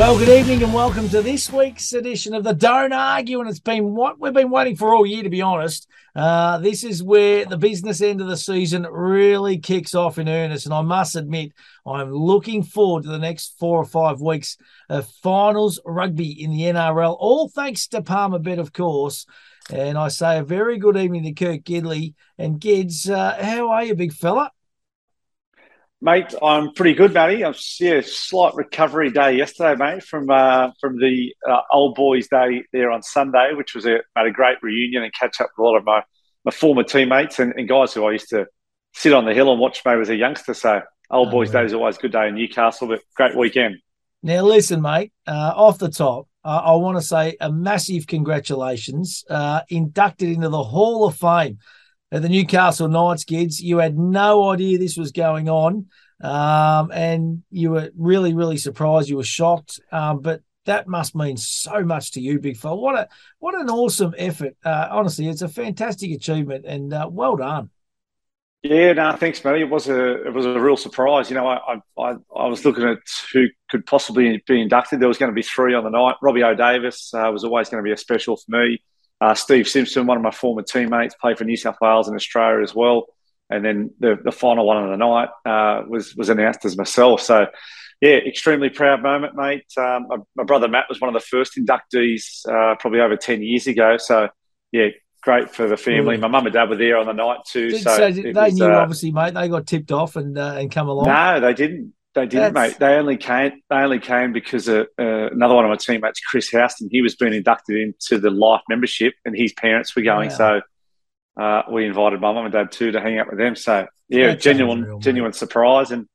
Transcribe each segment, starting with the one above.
Well, good evening and welcome to this week's edition of the Don't Argue. And it's been what we've been waiting for all year, to be honest. Uh, this is where the business end of the season really kicks off in earnest. And I must admit, I'm looking forward to the next four or five weeks of finals rugby in the NRL, all thanks to Palmer Palmerbet, of course. And I say a very good evening to Kurt Gidley. And Gids, uh, how are you, big fella? Mate, I'm pretty good, Matty. I'm yeah, slight recovery day yesterday, mate, from uh, from the uh, old boys' day there on Sunday, which was a made a great reunion and catch up with a lot of my, my former teammates and, and guys who I used to sit on the hill and watch maybe as a youngster. So old oh, boys' day is always a good day in Newcastle, but great weekend. Now, listen, mate, uh, off the top, uh, I want to say a massive congratulations, uh, inducted into the Hall of Fame at the Newcastle Knights, Gids. You had no idea this was going on. Um, and you were really, really surprised. You were shocked. Um, but that must mean so much to you, big fella. What a what an awesome effort. Uh, honestly, it's a fantastic achievement and uh, well done. Yeah, no, thanks, Matty. It was a it was a real surprise. You know, I I, I was looking at who could possibly be inducted. There was going to be three on the night. Robbie O'Davis uh, was always going to be a special for me. Uh, Steve Simpson, one of my former teammates, played for New South Wales and Australia as well. And then the, the final one of the night uh, was was announced as myself. So, yeah, extremely proud moment, mate. Um, my, my, brother Matt was one of the first inductees, uh, probably over ten years ago. So, yeah, great for the family. My mum and dad were there on the night too. so, so they was, knew, uh, obviously, mate. They got tipped off and uh, and come along. No, they didn't. They didn't, That's... mate. They only came. They only came because uh, uh, another one of my teammates, Chris Houston, he was being inducted into the life membership, and his parents were going. Wow. So uh, we invited my mum and dad too to hang out with them. So yeah, That's genuine, unreal, genuine surprise, and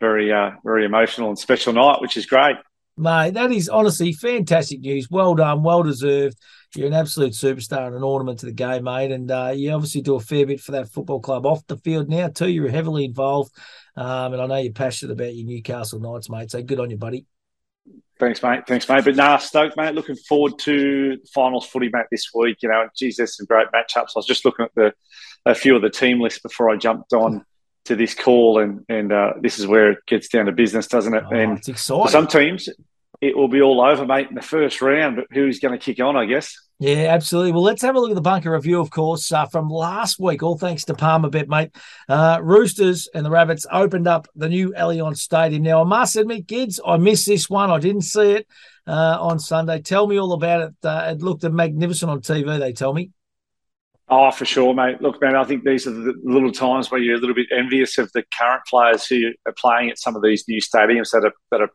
very, uh, very emotional and special night, which is great. Mate, that is honestly fantastic news. Well done, well deserved. You're an absolute superstar and an ornament to the game, mate. And uh, you obviously do a fair bit for that football club off the field now too. You're heavily involved um, and I know you're passionate about your Newcastle Knights, mate. So good on you, buddy. Thanks, mate. Thanks, mate. But nah, stoked, mate. Looking forward to finals footy, mate, this week. You know, geez, there's some great matchups. I was just looking at the a few of the team lists before I jumped on to this call, and and uh, this is where it gets down to business, doesn't it? Oh, and it's exciting. some teams, it will be all over, mate, in the first round. But who's going to kick on? I guess. Yeah, absolutely. Well, let's have a look at the bunker review, of course, uh, from last week. All thanks to Palmerbet, mate. Uh, Roosters and the Rabbits opened up the new Allianz Stadium. Now, I must admit, Gids, I missed this one. I didn't see it uh, on Sunday. Tell me all about it. Uh, it looked magnificent on TV, they tell me. Oh, for sure, mate. Look, man, I think these are the little times where you're a little bit envious of the current players who are playing at some of these new stadiums that are that are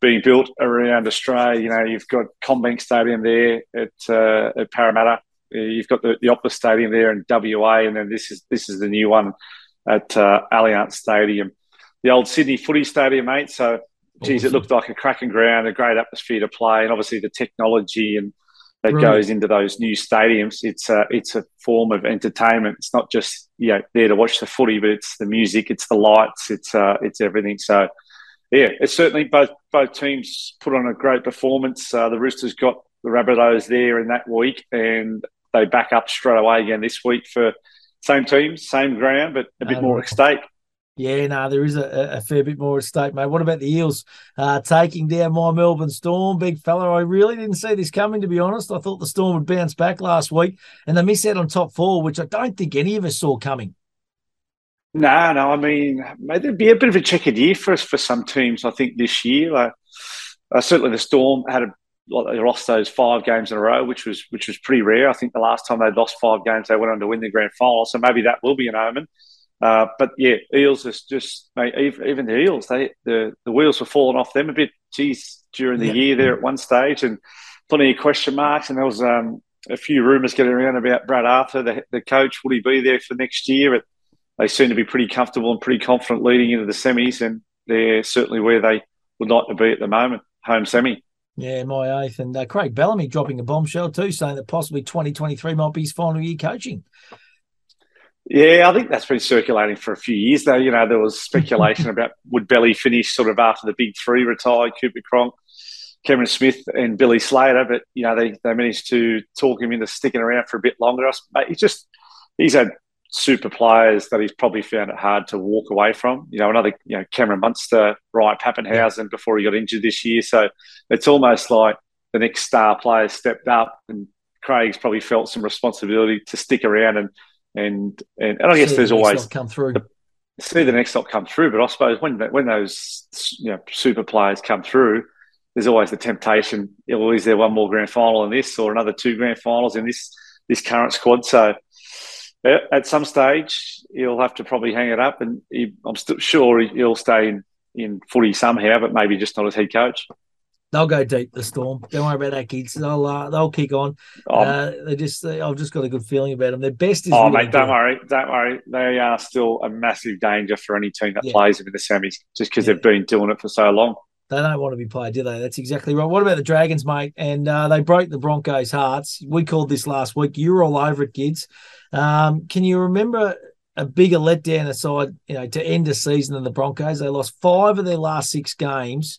being built around Australia. You know, you've got CommBank Stadium there at, uh, at Parramatta. You've got the, the Optus Stadium there in WA, and then this is this is the new one at uh, Allianz Stadium, the old Sydney Footy Stadium, mate. So, geez, it looked like a cracking ground, a great atmosphere to play, and obviously the technology and that right. goes into those new stadiums. It's a it's a form of entertainment. It's not just you know there to watch the footy, but it's the music, it's the lights, it's uh, it's everything. So yeah, it's certainly both both teams put on a great performance. Uh, the Roosters got the Rabbitohs there in that week, and they back up straight away again this week for same teams, same ground, but a bit more at stake. Yeah, no, there is a, a, fair bit more at stake, mate. What about the Eels uh, taking down my Melbourne Storm, big fella? I really didn't see this coming, to be honest. I thought the Storm would bounce back last week, and they missed out on top four, which I don't think any of us saw coming. No, no. I mean, it'd be a bit of a checkered year for us for some teams. I think this year, uh, uh, certainly the Storm had a they lost those five games in a row, which was which was pretty rare. I think the last time they'd lost five games, they went on to win the grand final. So maybe that will be an omen. Uh, but yeah, Eels is just mate, even the Eels, they the, the wheels were falling off them a bit. Geez, during the yeah. year there at one stage, and plenty of question marks, and there was um, a few rumours getting around about Brad Arthur, the, the coach. Would he be there for next year? They seem to be pretty comfortable and pretty confident leading into the semis, and they're certainly where they would like to be at the moment, home semi. Yeah, my eighth. And uh, Craig Bellamy dropping a bombshell too, saying that possibly 2023 might be his final year coaching. Yeah, I think that's been circulating for a few years though. You know, there was speculation about would Belly finish sort of after the big three retired, Cooper Cronk, Cameron Smith and Billy Slater, but you know, they, they managed to talk him into sticking around for a bit longer. He's just he's had super players that he's probably found it hard to walk away from. You know, another, you know, Cameron Munster, Ryan Papenhuyzen before he got injured this year. So it's almost like the next star player stepped up and Craig's probably felt some responsibility to stick around and and and, and I guess See there's the always come through. the- see the next stop come through. But I suppose when when those you know super players come through, there's always the temptation. Know, is there one more grand final in this, or another two grand finals in this this current squad? So at some stage, he'll have to probably hang it up, and he, I'm still sure he'll stay in in footy somehow, but maybe just not as head coach. They'll go deep. The Storm. Don't worry about that, Gids. They'll uh, they'll kick on. Oh, Uh, they just they, I've just got a good feeling about them. Their best is oh really mate, don't good. worry, don't worry. They are still a massive danger for any team that Yeah. plays them in the semis, just because Yeah. they've been doing it for so long. They don't want to be played, do they? That's exactly right. What about the Dragons, mate? And uh, they broke the Broncos' hearts. We called this last week. You were all over it, Gids. Um, can you remember a bigger letdown aside, you know, to end the season than the Broncos? They lost five of their last six games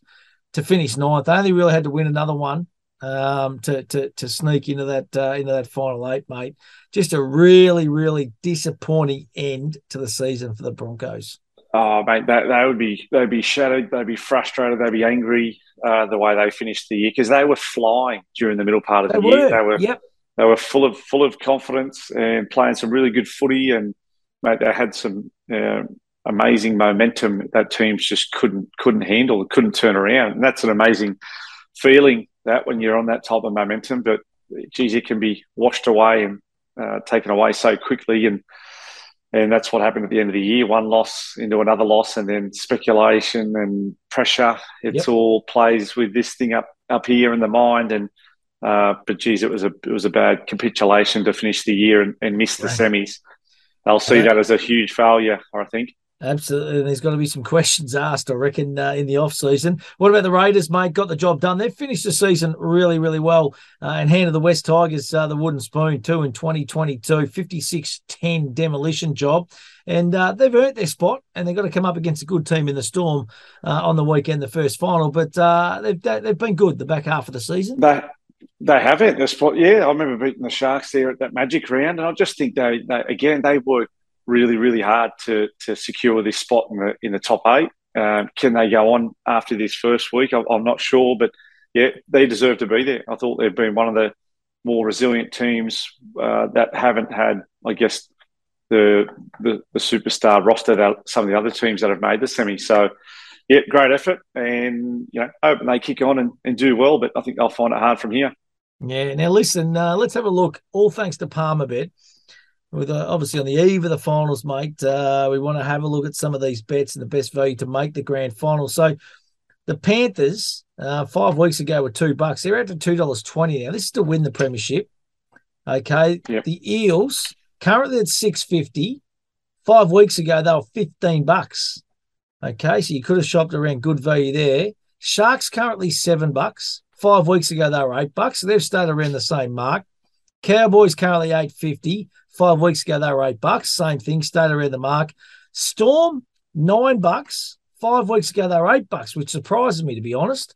to finish ninth. They only really had to win another one um, to to to sneak into that uh, into that final eight, mate. Just a really, really disappointing end to the season for the Broncos. Oh, mate, they, they would be they'd be shattered, they'd be frustrated, they'd be angry uh, the way they finished the year because they were flying during the middle part of They the year. They were yep. they were full of full of confidence and playing some really good footy, and mate, they had some uh, amazing momentum that teams just couldn't couldn't handle, couldn't turn around, and that's an amazing feeling that when you're on that type of momentum. But geez, it can be washed away and uh, taken away so quickly, and and that's what happened at the end of the year. One loss into another loss, and then speculation and pressure. It's Yep. all plays with this thing up up here in the mind, and uh, but geez, it was a it was a bad capitulation to finish the year and, and miss the semis. They'll see that as a huge failure, I think. Absolutely. And there's got to be some questions asked, I reckon, uh, in the off season. What about the Raiders, mate? Got the job done. They've finished the season really, really well uh, and handed the West Tigers uh, the wooden spoon, too, in 2022, 56 10 demolition job. And uh, they've earned their spot and they've got to come up against a good team in the Storm uh, on the weekend, the first final. But uh, they've, they've been good the back half of the season. They they have it. The spot, yeah. I remember beating the Sharks there at that Magic round, and I just think they, they again they worked really really hard to to secure this spot in the in the top eight. Um, can they go on after this first week? I'm, I'm not sure, but yeah, they deserve to be there. I thought they've been one of the more resilient teams uh, that haven't had, I guess, the, the the superstar roster that some of the other teams that have made the semi. So yeah, great effort, and you know, hoping they kick on and, and do well. But I think they'll find it hard from here. Yeah. Now, listen, uh, let's have a look. All thanks to Palmerbet. With uh, obviously on the eve of the finals, mate, uh, we want to have a look at some of these bets and the best value to make the grand final. So, the Panthers uh, five weeks ago were two bucks. They're at two dollars twenty now. This is to win the premiership. Okay. Yep. The Eels currently at six fifty. Five weeks ago they were fifteen bucks. Okay, so you could have shopped around good value there. Sharks currently seven bucks. Five weeks ago they were eight bucks. So they've stayed around the same mark. Cowboys currently eight fifty. Five weeks ago they were eight bucks. Same thing, stayed around the mark. Storm nine bucks. Five weeks ago they were eight bucks, which surprises me to be honest.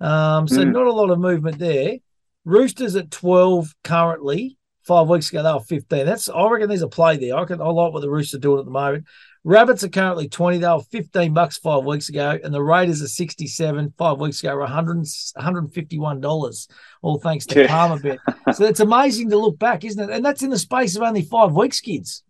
Um, so Mm. not a lot of movement there. Roosters at twelve currently. Five weeks ago they were fifteen. That's I reckon there's a play there. I I like what the Roosters are doing at the moment. Rabbits are currently 20. They were 15 bucks five weeks ago. And the Raiders are 67. Five weeks ago were 100, $151. All thanks to. Palmerbet. So it's amazing to look back, isn't it? And that's in the space of only five weeks, Gids.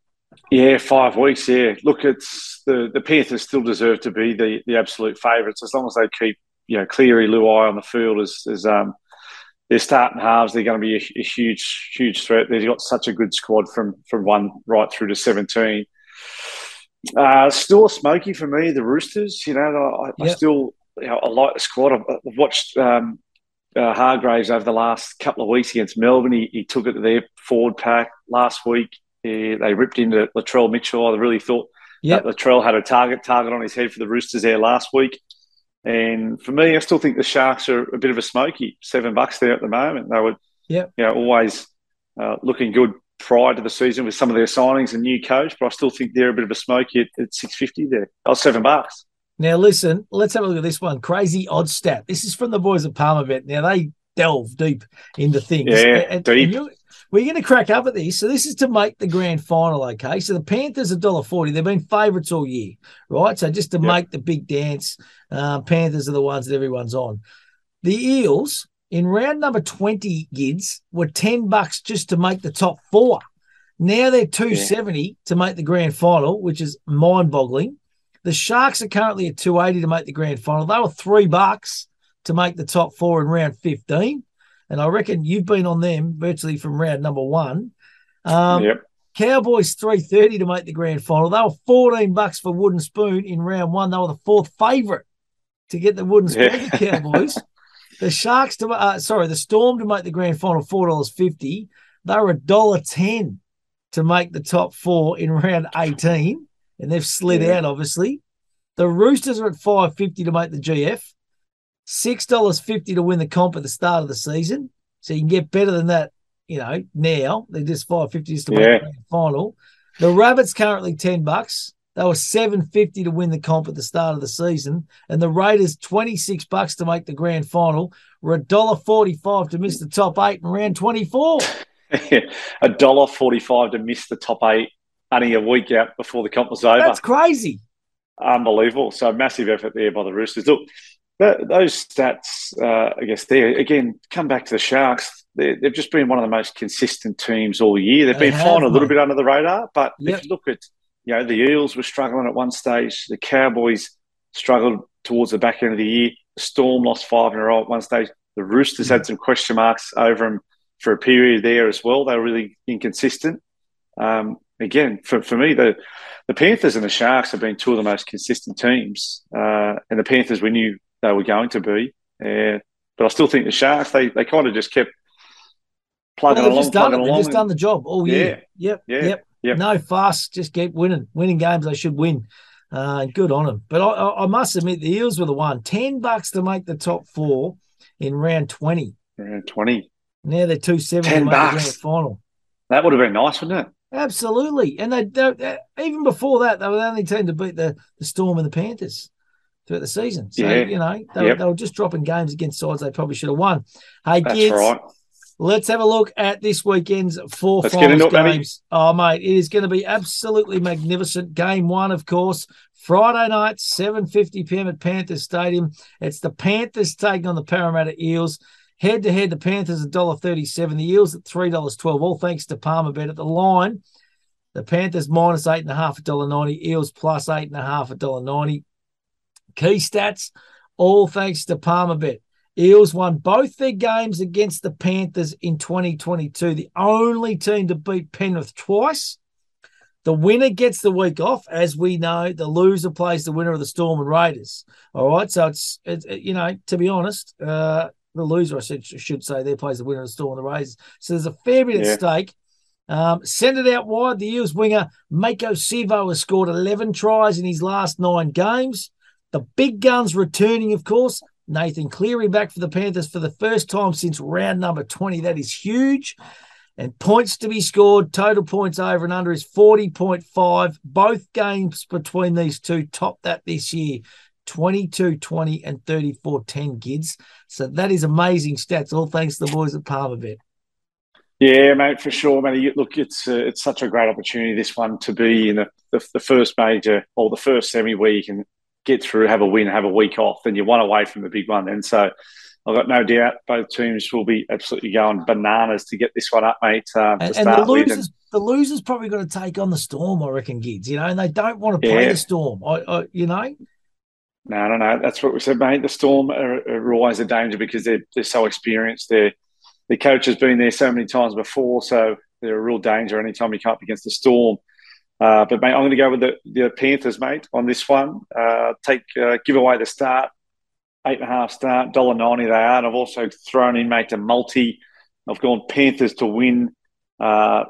Yeah, five weeks. Yeah, look, it's the the Panthers still deserve to be the the absolute favourites as long as they keep you know Cleary, Luai on the field as as um their starting halves. They're going to be a, a huge huge threat. They've got such a good squad from from one right through to seventeen. Uh, still a smoky for me. The Roosters. You know, I, I still you know, I like the squad. I've, I've watched. Um, uh, Hargreaves over the last couple of weeks against Melbourne. He, he took it to their forward pack last week. Uh, they ripped into Latrell Mitchell. I really thought Yep. that Latrell had a target target on his head for the Roosters there last week. And for me, I still think the Sharks are a bit of a smoky. Seven bucks there at the moment. They were, Yep. you know, always uh, looking good prior to the season with some of their signings and new coach. But I still think they're a bit of a smoky at, at six fifty there. Oh, seven bucks. Now, listen, let's have a look at this one. Crazy odd stat. This is from the boys at Palmerbet. Now, they delve deep into things. Yeah, and, deep. And we're going to crack up at this. So this is to make the grand final, okay? So the Panthers a dollar forty. They've been favourites all year, right? So just to yep. make the big dance, uh, Panthers are the ones that everyone's on. The Eels in round number twenty, Gids were ten bucks just to make the top four. Now they're two seventy yeah. to make the grand final, which is mind-boggling. The Sharks are currently at two eighty to make the grand final. They were three bucks to make the top four in round fifteen. And I reckon you've been on them virtually from round number one. Um, yep. Cowboys 330 to make the grand final. They were 14 bucks for wooden spoon in round one. They were the fourth favourite to get the wooden spoon, yeah. the Cowboys. the Sharks to uh, sorry, the Storm to make the grand final, four dollars fifty. They were a dollar ten to make the top four in round 18, and they've slid yeah. out, obviously. The Roosters are at 550 to make the GF. Six dollars fifty to win the comp at the start of the season. So you can get better than that, you know, now. They're just five fifty just to yeah. win the final. The Rabbits currently ten bucks. They were seven fifty to win the comp at the start of the season, and the Raiders twenty six bucks to make the grand final. Were a dollar forty five to miss the top eight in round twenty four. a dollar forty five to miss the top eight only a week out before the comp was over. That's crazy. Unbelievable. So massive effort there by the Roosters. Look, that, those stats, uh, I guess, there again, come back to the Sharks. they have just been one of the most consistent teams all year. They've they been flying a little bit under the radar, but yep. if you look at, you know, the Eels were struggling at one stage. The Cowboys struggled towards the back end of the year. The Storm lost five in a row at one stage. The Roosters had some question marks over them for a period there as well. They were really inconsistent. Um, again, for, for me, the the Panthers and the Sharks have been two of the most consistent teams. Uh, and the Panthers, we knew they were going to be. Uh, but I still think the Sharks, they, they kind of just kept plugging well, along. Just done it. They've just done the job all year. Yeah. Yep. Yeah. Yep. Yep. No fuss. Just keep winning. Winning games they should win. Uh, good on them. But I, I, must admit, the Eels were the one. 10 bucks to make the top four in round 20. Round 20. Now they're 270 10 to bucks. the final. That would have been nice, wouldn't it? Absolutely. And they, they, even before that, they were the only team to beat the, the Storm and the Panthers throughout the season. So, yeah. you know, they, yep. they, were just dropping games against sides they probably should have won. Hey, That's Gids, right. Let's have a look at this weekend's 4 let's finals games. Oh, mate, it is going to be absolutely magnificent. Game one, of course, Friday night, 7.50 p.m. at Panthers Stadium. It's the Panthers taking on the Parramatta Eels. Head to head, the Panthers $1.37, the Eels at $3.12, all thanks to Palmerbet at the line. The Panthers minus eight and a half, a dollar ninety. Eels plus eight and a half, a dollar ninety. Key stats, all thanks to Palmerbet. Eels won both their games against the Panthers in 2022, the only team to beat Penrith twice. The winner gets the week off, as we know. The loser plays the winner of the Storm and Raiders. All right, so it's, it's you know to be honest, uh, the loser I should, should say there plays the winner of the Storm and the Raiders. So there's a fair bit yeah. at stake. Um, send it out wide. The Eels winger Maika Sivo has scored 11 tries in his last nine games. The big guns returning, of course. Nathan Cleary back for the Panthers for the first time since round number 20. That is huge. And points to be scored, total points over and under is 40.5. Both games between these two top that this year 22 20 and 34 10 gids. So that is amazing stats, all thanks to the boys at Palmerbet. Yeah, mate, for sure, mate. Look, it's uh, it's such a great opportunity this one to be in the, the, the first major or the first semi you can get through, have a win, have a week off, and you're one away from the big one. And so I've got no doubt both teams will be absolutely going bananas to get this one up, mate. Um, and, and the losers, and, the losers probably got to take on the Storm, I reckon, Gids. You know, and they don't want to play yeah. the Storm. I, I, you know. No, no, no. That's what we said, mate. The Storm are, are always a danger because they're they're so experienced. They're the coach has been there so many times before, so they're a real danger anytime you come up against the Storm. Uh, but mate, I'm going to go with the, the Panthers, mate, on this one. Uh, take uh, give away the start, eight and a half start, dollar ninety they are. And I've also thrown in, mate, a multi. I've gone Panthers to win. Uh,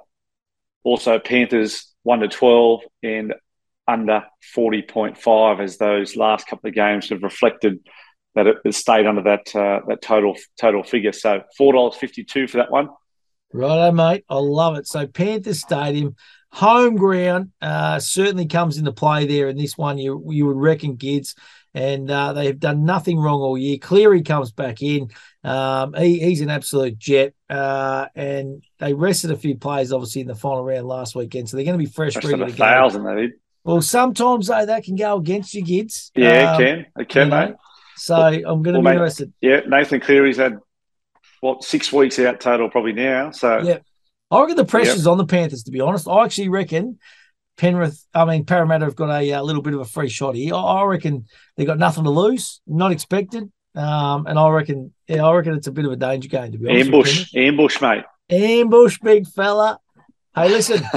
also Panthers one to twelve and under forty point five, as those last couple of games have reflected that it stayed under that uh, that total total figure. So four dollars fifty two for that one. Righto, mate. I love it. So Panthers Stadium home ground uh, certainly comes into play there in this one. You you would reckon, Gids, and uh, they have done nothing wrong all year. Cleary comes back in. Um, he, he's an absolute jet, uh, and they rested a few players obviously in the final round last weekend, so they're going to be fresh, ready to. Thousand, they did. Well, sometimes though that can go against you, Gids. Yeah, um, it can. It can, you know? mate. So I'm going to well, be mate, interested. Yeah, Nathan Cleary's had what six weeks out total probably now. So yeah, I reckon the pressure's yep. on the Panthers. To be honest, I actually reckon Penrith, I mean Parramatta have got a, a little bit of a free shot here. I, I reckon they've got nothing to lose, not expected, um, and I reckon, yeah, I reckon it's a bit of a danger game to be honest. Ambush, ambush, mate. Ambush, big fella. Hey, listen.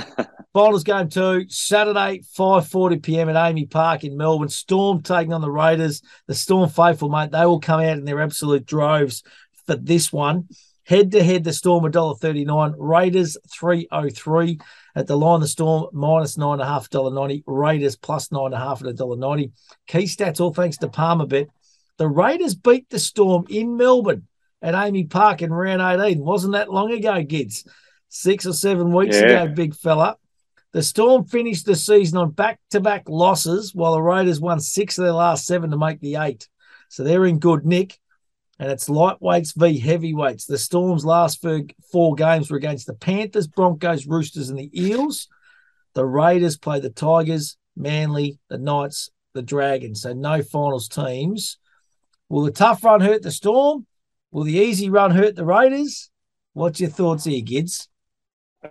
Finals game two, Saturday, 5.40 p.m. at AAMI Park in Melbourne. Storm taking on the Raiders. The Storm faithful, mate, they will come out in their absolute droves for this one. Head to head, the Storm $1.39, Raiders 303 at the line. The Storm minus nine and a half dollar ninety, Raiders plus nine and a half at a dollar ninety. Key stats, all thanks to Palmerbet. The Raiders beat the Storm in Melbourne at AAMI Park in round 18. Wasn't that long ago, Gids? Six or seven weeks yeah. ago, big fella. The Storm finished the season on back to back losses, while the Raiders won six of their last seven to make the eight. So they're in good nick and it's lightweights v heavyweights. The Storm's last four games were against the Panthers, Broncos, Roosters, and the Eels. The Raiders play the Tigers, Manly, the Knights, the Dragons. So no finals teams. Will the tough run hurt the Storm? Will the easy run hurt the Raiders? What's your thoughts here, Gids?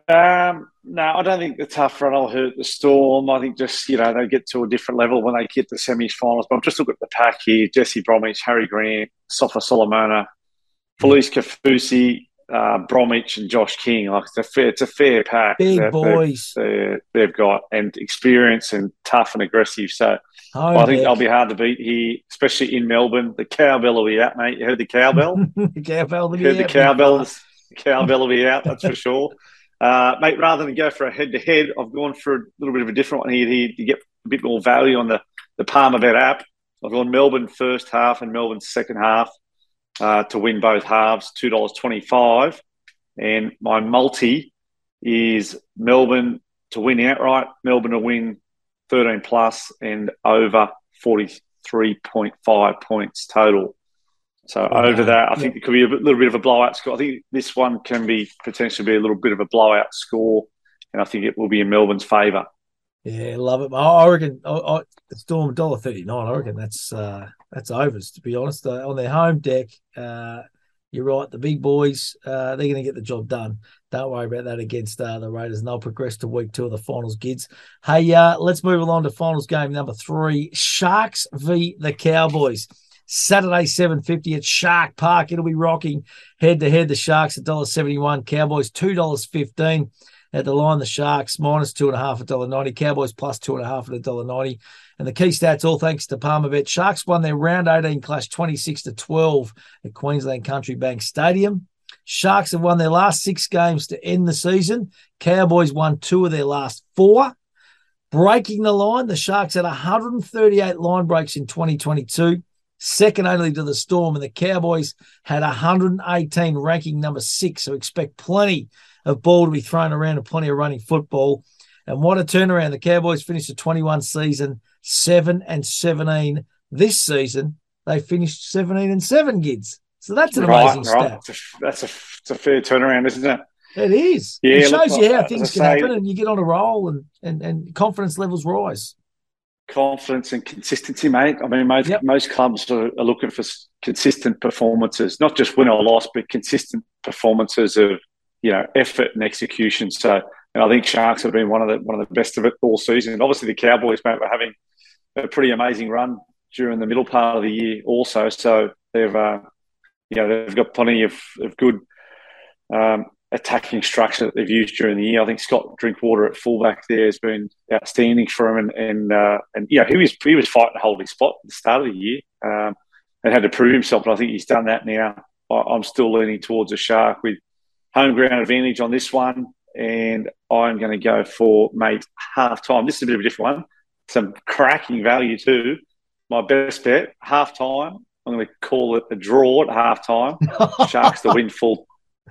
Um, no, I don't think the tough run will hurt the Storm. I think just, you know, they get to a different level when they get to semi-finals. But I'm just looking at the pack here. Jesse Bromwich, Harry Grant, Sofa Solomona, Felise Kaufusi, uh, Bromwich and Josh King. Like it's a fair, it's a fair pack. Big they're, boys. They're, they have got and experience and tough and aggressive. So oh, I think they'll be hard to beat here, especially in Melbourne. The cowbell will be out, mate. You heard the cowbell? the cowbell will be heard out. The cowbells. The cowbell will be out. That's for sure. Uh, mate, rather than go for a head to head, I've gone for a little bit of a different one here, to get a bit more value on the, the Palmerbet app. I've gone Melbourne first half and Melbourne second half uh, to win both halves, $2.25. And my multi is Melbourne to win outright, Melbourne to win 13 plus and over 43.5 points total. So over that, I think it could be a little bit of a blowout score. I think this one can be potentially be a little bit of a blowout score, and I think it will be in Melbourne's favour. Yeah, love it. I reckon I, I, Storm dollar thirty nine. I reckon that's uh, that's overs. To be honest, uh, on their home deck, uh, you're right. The big boys, uh, they're going to get the job done. Don't worry about that against uh, the Raiders, and they'll progress to week two of the finals. Gids, hey, uh, let's move along to finals game number three: Sharks v the Cowboys. Saturday, 7.50 at Shark Park. It'll be rocking head to head. The Sharks, $1.71. Cowboys, $2.15 at the line. The Sharks, minus two and a half at $1.90. Cowboys, plus two and a half at $1.90. And the key stats, all thanks to Palmerbet. Sharks won their round 18 clash 26 to 12 at Queensland Country Bank Stadium. Sharks have won their last six games to end the season. Cowboys won two of their last four. Breaking the line, the Sharks had 138 line breaks in 2022 second only to the Storm, and the Cowboys had 118, ranking number six. So expect plenty of ball to be thrown around and plenty of running football. And what a turnaround! The Cowboys finished a 21 season, seven and 17 this season. They finished 17 and seven Gids. So that's an right, amazing right. stat. That's a, that's a fair turnaround, isn't it? It is. Yeah, it shows look, you how uh, things can say, happen, and you get on a roll, and, and and confidence levels rise confidence and consistency, mate. I mean, most yep. most clubs are, are, looking for consistent performances, not just win or loss, but consistent performances of you know effort and execution. So, and I think Sharks have been one of the one of the best of it all season. And obviously, the Cowboys, mate, were having a pretty amazing run during the middle part of the year, also. So they've uh, you know they've got plenty of, of good um, attacking structure that they've used during the year. I think Scott Drinkwater at fullback there has been outstanding for him, and and uh, and yeah, he was he was fighting to hold his spot at the start of the year, um, and had to prove himself. And I think he's done that now. I'm still leaning towards a shark with home ground advantage on this one, and I'm going to go for mate half time. This is a bit of a different one. Some cracking value too. My best bet half time. I'm going to call it a draw at half time. Sharks the win full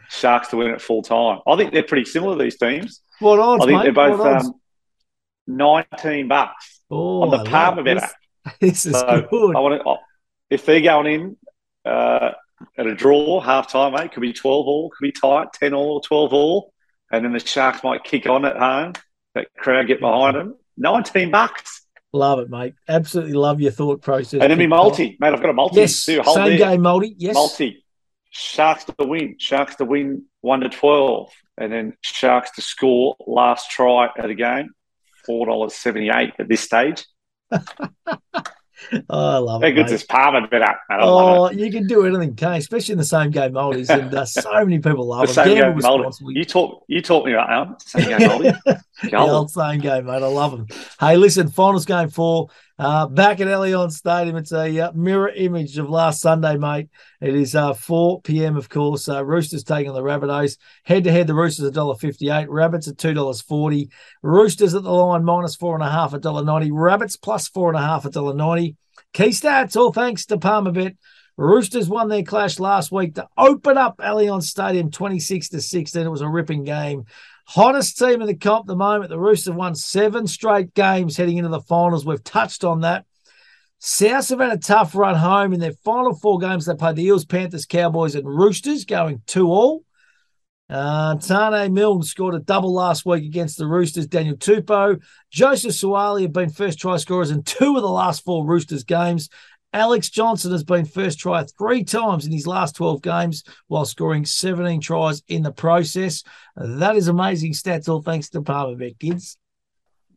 Sharks to win it full time. I think they're pretty similar, these teams. What odds, I think mate? they're both um, 19 bucks oh, on the Palmerbet app. This is so good. I want to, if they're going in uh, at a draw, half time, mate, could be 12 all, could be tight, 10 all, 12 all, and then the Sharks might kick on at home. That crowd get behind them. 19 bucks. Love it, mate. Absolutely love your thought process. And then me multi, mate. I've got a multi. Yes, same there. game multi. Yes, multi. Sharks to win. Sharks to win one to twelve, and then Sharks to score last try at a game. Four dollars seventy eight at this stage. Oh, I love How it. good does Palmer been at? Oh, you can do anything, can especially in the same game multis, and uh, so many people love the it. same game multi. You talk. You talk me about that. Same game multi. the old same game, mate. I love them. Hey, listen, finals game four. Uh, back at Allianz Stadium. It's a uh, mirror image of last Sunday, mate. It is uh, 4 p.m., of course. Uh, Roosters taking the Rabbitohs. Head to head, the Roosters $1.58. Rabbits at $2.40. Roosters at the line minus four and a half at $1.90. Rabbits plus four and a half at $1.90. Key stats, all thanks to Palmerbet. Roosters won their clash last week to open up Allianz Stadium 26 to 16. It was a ripping game. Hottest team in the comp at the moment. The Roosters have won seven straight games heading into the finals. We've touched on that. Souths have had a tough run home in their final four games. They played the Eels, Panthers, Cowboys, and Roosters, going two all. Uh, Taane Milne scored a double last week against the Roosters. Daniel Tupou, Joseph Suaalii have been first try scorers in two of the last four Roosters games. Alex Johnson has been first try three times in his last 12 games while scoring 17 tries in the process. That is amazing stats, all thanks to Palmer Palmerbet, Gids.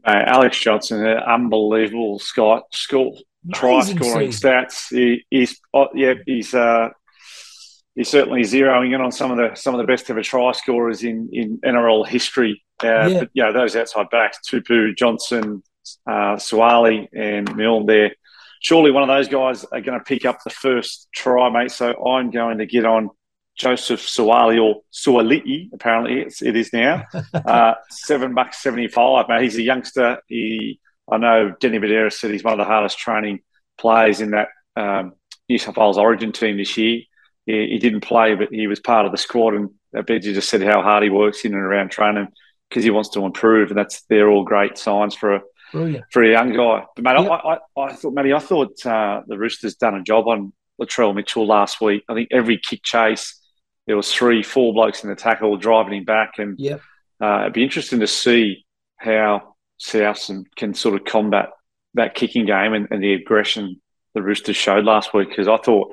Uh, Alex Johnson, unbelievable Scott score try scoring stats. He, he's oh, yeah, he's uh, he's certainly zeroing in on some of the some of the best ever try scorers in in NRL history. Uh, yeah. But yeah, those outside backs, Tupou, Johnson, uh, Suaalii, and Milne there. Surely one of those guys are going to pick up the first try, mate. So I'm going to get on Joseph Suaalii or Suaalii. Apparently, it's, it is now uh, seven bucks seventy five. Mate, he's a youngster. He, I know, Danny Buderus said he's one of the hardest training players in that um, New South Wales Origin team this year. He, he, didn't play, but he was part of the squad. And Benji just said how hard he works in and around training because he wants to improve, and that's they're all great signs for a Brilliant. for a young guy. But mate, yep. I, I, I, thought, Matty, I thought uh, the Roosters done a job on Latrell Mitchell last week. I think every kick chase, there was three, four blokes in the tackle driving him back, and yep. uh, it'd be interesting to see how Southson can sort of combat that kicking game and, and the aggression the Roosters showed last week. Because I thought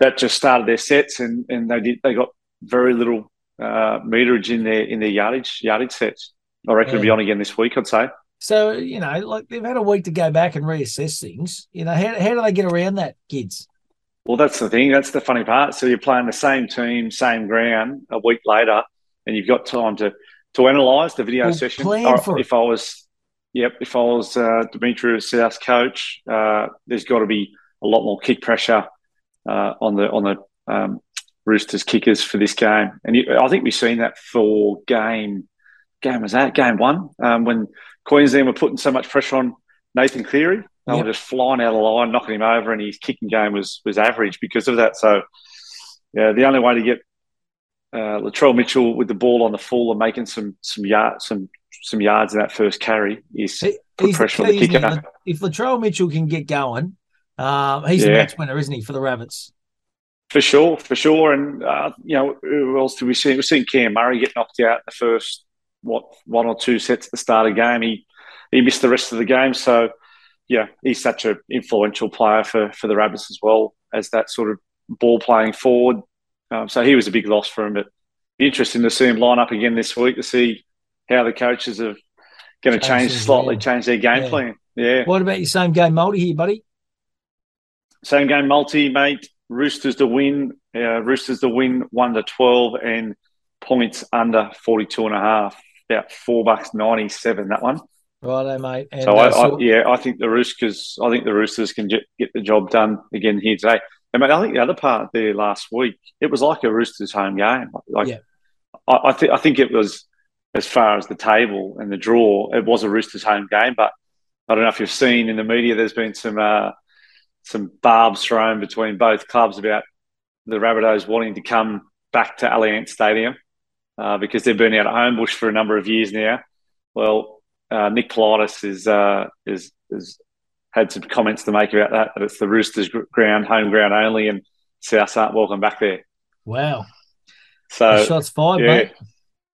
that just started their sets, and, and they did they got very little uh, meterage in their in their yardage yardage sets. I reckon yeah. it'll be on again this week. I'd say. So, you know, like they've had a week to go back and reassess things. You know, how, how do they get around that, Gids? Well, that's the thing. That's the funny part. So you're playing the same team, same ground a week later, and you've got time to to analyse the video well, session. Plan for if I was, yep, if I was uh, Demetriou South coach, uh, there's got to be a lot more kick pressure uh, on the on the um, Roosters kickers for this game, and you, I think we've seen that for game game was that game one um, when Queensland were putting so much pressure on Nathan Cleary. They yep. were just flying out of line, knocking him over, and his kicking game was was average because of that. So, yeah, the only way to get uh, Latrell Mitchell with the ball on the full and making some some yard, some some yards in that first carry is put pressure the on the kicker. If Latrell Mitchell can get going, um, he's yeah. the match winner, isn't he, for the Rabbits? For sure, for sure. And uh, you know, who else do we see? We've seen Cam Murray get knocked out in the first what one or two sets at the start of the game. He he missed the rest of the game. So yeah, he's such an influential player for for the Rabbits as well as that sort of ball playing forward. Um, so he was a big loss for him. But interesting to see him line up again this week to see how the coaches are going to change slightly, change their game yeah. plan. Yeah. What about your same game multi here, buddy? Same game multi, mate. Roosters to win. Uh, Roosters to win one to twelve and points under 42 and a half about four bucks ninety seven. That one. Righto, mate. And so, I, I, yeah, I think the Roosters. I think the Roosters can get, get the job done again here today. And mate, I think the other part there last week, it was like a Roosters home game. Like, yeah. I, I think I think it was as far as the table and the draw, it was a Roosters home game. But I don't know if you've seen in the media, there's been some uh, some barbs thrown between both clubs about the Rabbitohs wanting to come back to Allianz Stadium uh, because they've been out at Homebush for a number of years now. Well, uh, Nick Politis is, uh, is, is had some comments to make about that. That it's the Roosters ground, home ground only, and South aren't welcome back there. Wow. So The shots fired, yeah, mate.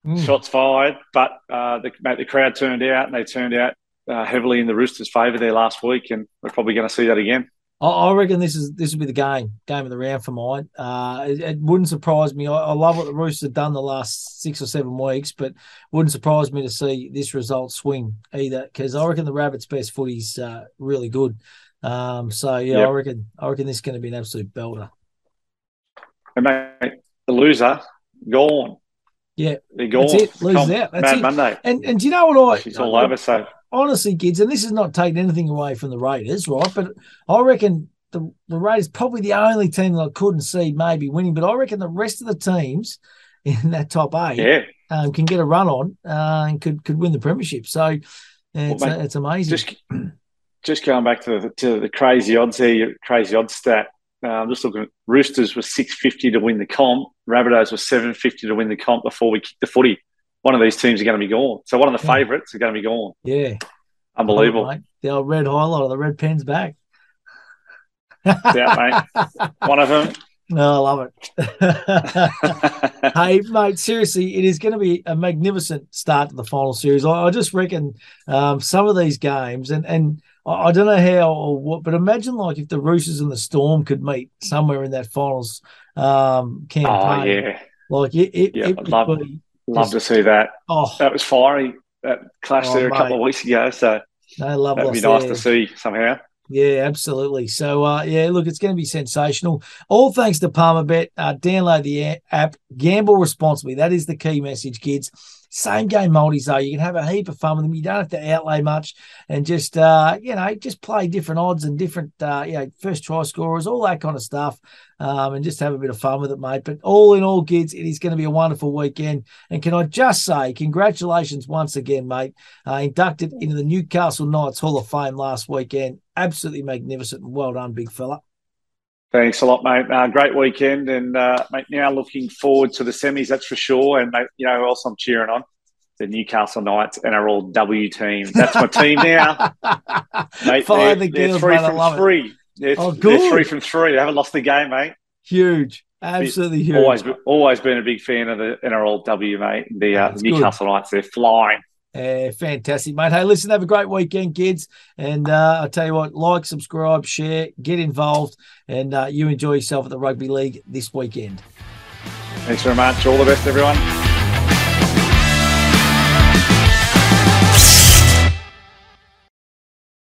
Mm. shots fired, but uh, the, mate, the crowd turned out, and they turned out uh, heavily in the Roosters' favour there last week, and we're probably going to see that again. I, I reckon this is this will be the game, game of the round for mine. Uh, it, it wouldn't surprise me. I, I love what the Roosters have done the last six or seven weeks, but wouldn't surprise me to see this result swing either because I reckon the Rabbits' best footy's uh, really good. Um, so yeah, Yep. I reckon I reckon this is going to be an absolute belter. And mate, the loser gone. Yeah, they're gone. That's it. Loses Come out. That's Mad it. Monday. And and do you know what I? She's all over. So honestly, Gids, and this is not taking anything away from the Raiders, right? But I reckon the, the Raiders probably the only team that I couldn't see maybe winning. But I reckon the rest of the teams in that top eight yeah, um, can get a run on uh, and could could win the premiership. So it's mate, uh, it's amazing. just just going back to the, to the crazy odds here, crazy odds stat. Uh, I'm just looking at Roosters were 650 to win the comp. Rabbitohs were 750 to win the comp before we kicked the footy. One of these teams are going to be gone. So one of the favourites are going to be gone. yeah, Unbelievable. mate. The old red highlighter, the red pen's back. Yeah, mate. One of them. No, I love it. hey, mate, seriously, it is going to be a magnificent start to the final series. I, I just reckon um, some of these games, and and I, I don't know how or what, but imagine like if the Roosters and the Storm could meet somewhere in that finals um, campaign. Oh, yeah. Like it, it, Yeah, it love- be, Love to see that. oh, That was fiery. That clash Oh, there a couple of weeks ago. So no love that'd be nice there. to see somehow. Yeah, absolutely. So, uh, yeah, look, it's going to be sensational. All thanks to PalmerBet. Uh, download the app, gamble responsibly. That is the key message, Gids. Same game multis, though. You can have a heap of fun with them. You don't have to outlay much and just, uh, you know, just play different odds and different, uh, you know, first try scorers, all that kind of stuff, um, and just have a bit of fun with it, mate. But all in all, Gids, it is going to be a wonderful weekend. And can I just say, congratulations once again, mate. Uh, inducted into the Newcastle Knights Hall of Fame last weekend. Absolutely magnificent. Well done, big fella. Thanks a lot, mate. Uh, great weekend, and uh, mate, now looking forward to the semis. That's for sure. And mate, you know who else I'm cheering on? The Newcastle Knights and our NRL W team. That's my team now. Mate, they're, the three mate. From it. three. They're, Oh, they're three from three. They haven't lost the game, mate. Huge. Absolutely huge. Always, always been a big fan of the NRL W, mate. The uh, That's good. Newcastle Knights, they're flying. Yeah, fantastic, mate. Hey, listen, have a great weekend, Gids. And uh, I tell you what, like, subscribe, share, get involved, and uh, you enjoy yourself at the rugby league this weekend. Thanks very much. All the best, everyone.